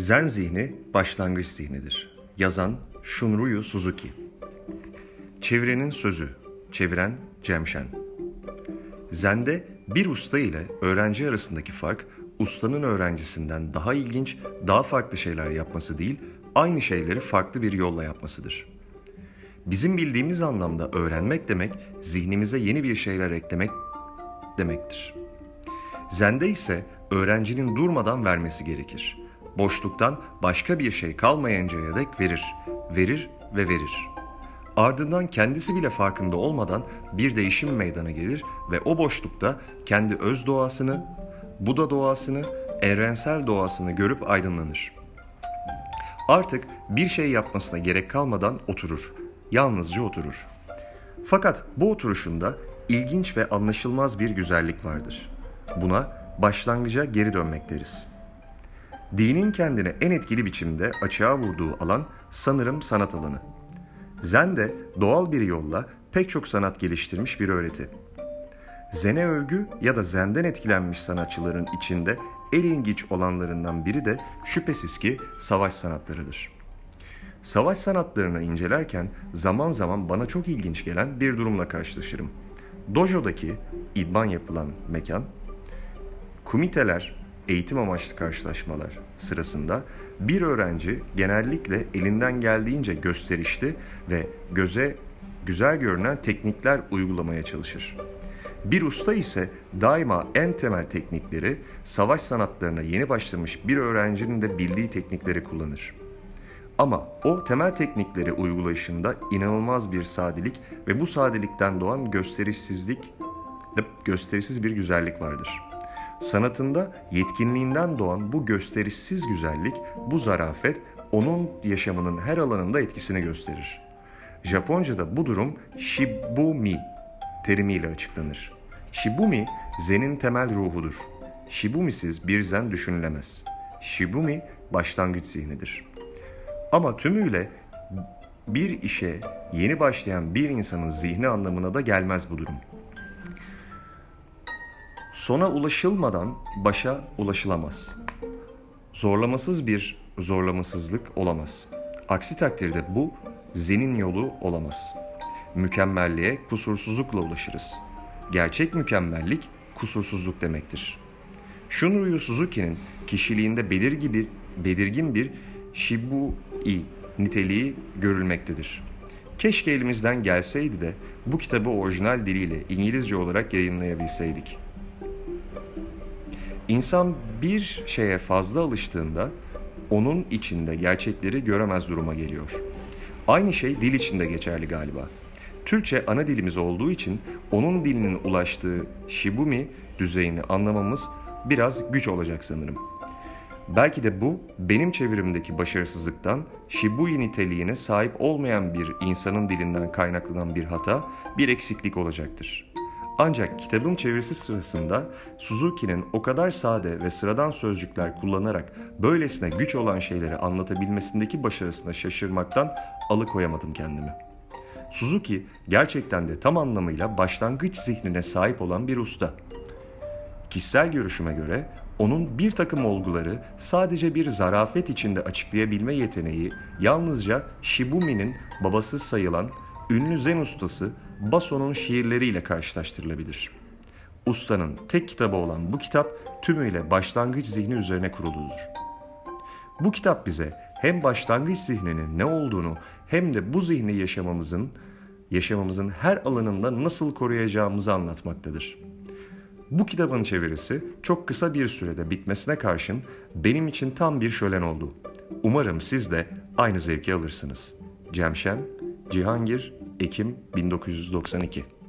Zen zihni başlangıç zihnidir. Yazan Shunryu Suzuki. Çevirenin sözü. Çeviren Cemşen. Zen'de bir usta ile öğrenci arasındaki fark ustanın öğrencisinden daha ilginç, daha farklı şeyler yapması değil, aynı şeyleri farklı bir yolla yapmasıdır. Bizim bildiğimiz anlamda öğrenmek demek zihnimize yeni bir şeyler eklemek demektir. Zen'de ise öğrencinin durmadan vermesi gerekir. Boşluktan başka bir şey kalmayıncaya dek verir, verir ve verir. Ardından kendisi bile farkında olmadan bir değişim meydana gelir ve o boşlukta kendi öz doğasını, Buda doğasını, evrensel doğasını görüp aydınlanır. Artık bir şey yapmasına gerek kalmadan oturur. Yalnızca oturur. Fakat bu oturuşunda ilginç ve anlaşılmaz bir güzellik vardır. Buna başlangıca geri dönmek deriz. Dinin kendine en etkili biçimde açığa vurduğu alan sanırım sanat alanı. Zen de doğal bir yolla pek çok sanat geliştirmiş bir öğreti. Zen'e övgü ya da Zen'den etkilenmiş sanatçıların içinde en ilginç olanlarından biri de şüphesiz ki savaş sanatlarıdır. Savaş sanatlarını incelerken zaman zaman bana çok ilginç gelen bir durumla karşılaşırım. Dojo'daki idman yapılan mekan, komiteler, eğitim amaçlı karşılaşmalar sırasında bir öğrenci genellikle elinden geldiğince gösterişli ve göze güzel görünen teknikler uygulamaya çalışır. Bir usta ise daima en temel teknikleri savaş sanatlarına yeni başlamış bir öğrencinin de bildiği teknikleri kullanır. Ama o temel teknikleri uygulayışında inanılmaz bir sadelik ve bu sadelikten doğan gösterişsizlik, gösterişsiz bir güzellik vardır. Sanatında yetkinliğinden doğan bu gösterişsiz güzellik, bu zarafet onun yaşamının her alanında etkisini gösterir. Japonca'da bu durum shibumi terimiyle açıklanır. Shibumi, Zen'in temel ruhudur. Shibumisiz bir Zen düşünülemez. Shibumi, başlangıç zihnidir. Ama tümüyle bir işe yeni başlayan bir insanın zihni anlamına da gelmez bu durum. Sona ulaşılmadan başa ulaşılamaz. Zorlamasız bir zorlamasızlık olamaz. Aksi takdirde bu zenin yolu olamaz. Mükemmelliğe kusursuzlukla ulaşırız. Gerçek mükemmellik kusursuzluk demektir. Shunryu Suzuki'nin kişiliğinde belirgin bir, belirgin bir shibui niteliği görülmektedir. Keşke elimizden gelseydi de bu kitabı orijinal diliyle İngilizce olarak yayınlayabilseydik. İnsan bir şeye fazla alıştığında onun içinde gerçekleri göremez duruma geliyor. Aynı şey dil içinde geçerli galiba. Türkçe ana dilimiz olduğu için onun dilinin ulaştığı shibumi düzeyini anlamamız biraz güç olacak sanırım. Belki de bu benim çevirimdeki başarısızlıktan Shibui niteliğine sahip olmayan bir insanın dilinden kaynaklanan bir hata, bir eksiklik olacaktır. Ancak kitabın çevirisi sırasında Suzuki'nin o kadar sade ve sıradan sözcükler kullanarak böylesine güç olan şeyleri anlatabilmesindeki başarısına şaşırmaktan alıkoyamadım kendimi. Suzuki gerçekten de tam anlamıyla başlangıç zihnine sahip olan bir usta. Kişisel görüşüme göre onun bir takım olguları sadece bir zarafet içinde açıklayabilme yeteneği yalnızca Shibumi'nin babası sayılan ünlü zen ustası Baso'nun şiirleriyle karşılaştırılabilir. Ustanın tek kitabı olan bu kitap tümüyle başlangıç zihni üzerine kuruludur. Bu kitap bize hem başlangıç zihninin ne olduğunu hem de bu zihni yaşamamızın yaşamamızın her alanında nasıl koruyacağımızı anlatmaktadır. Bu kitabın çevirisi çok kısa bir sürede bitmesine karşın benim için tam bir şölen oldu. Umarım siz de aynı zevki alırsınız. Cemşen, Cihangir, Ekim 1992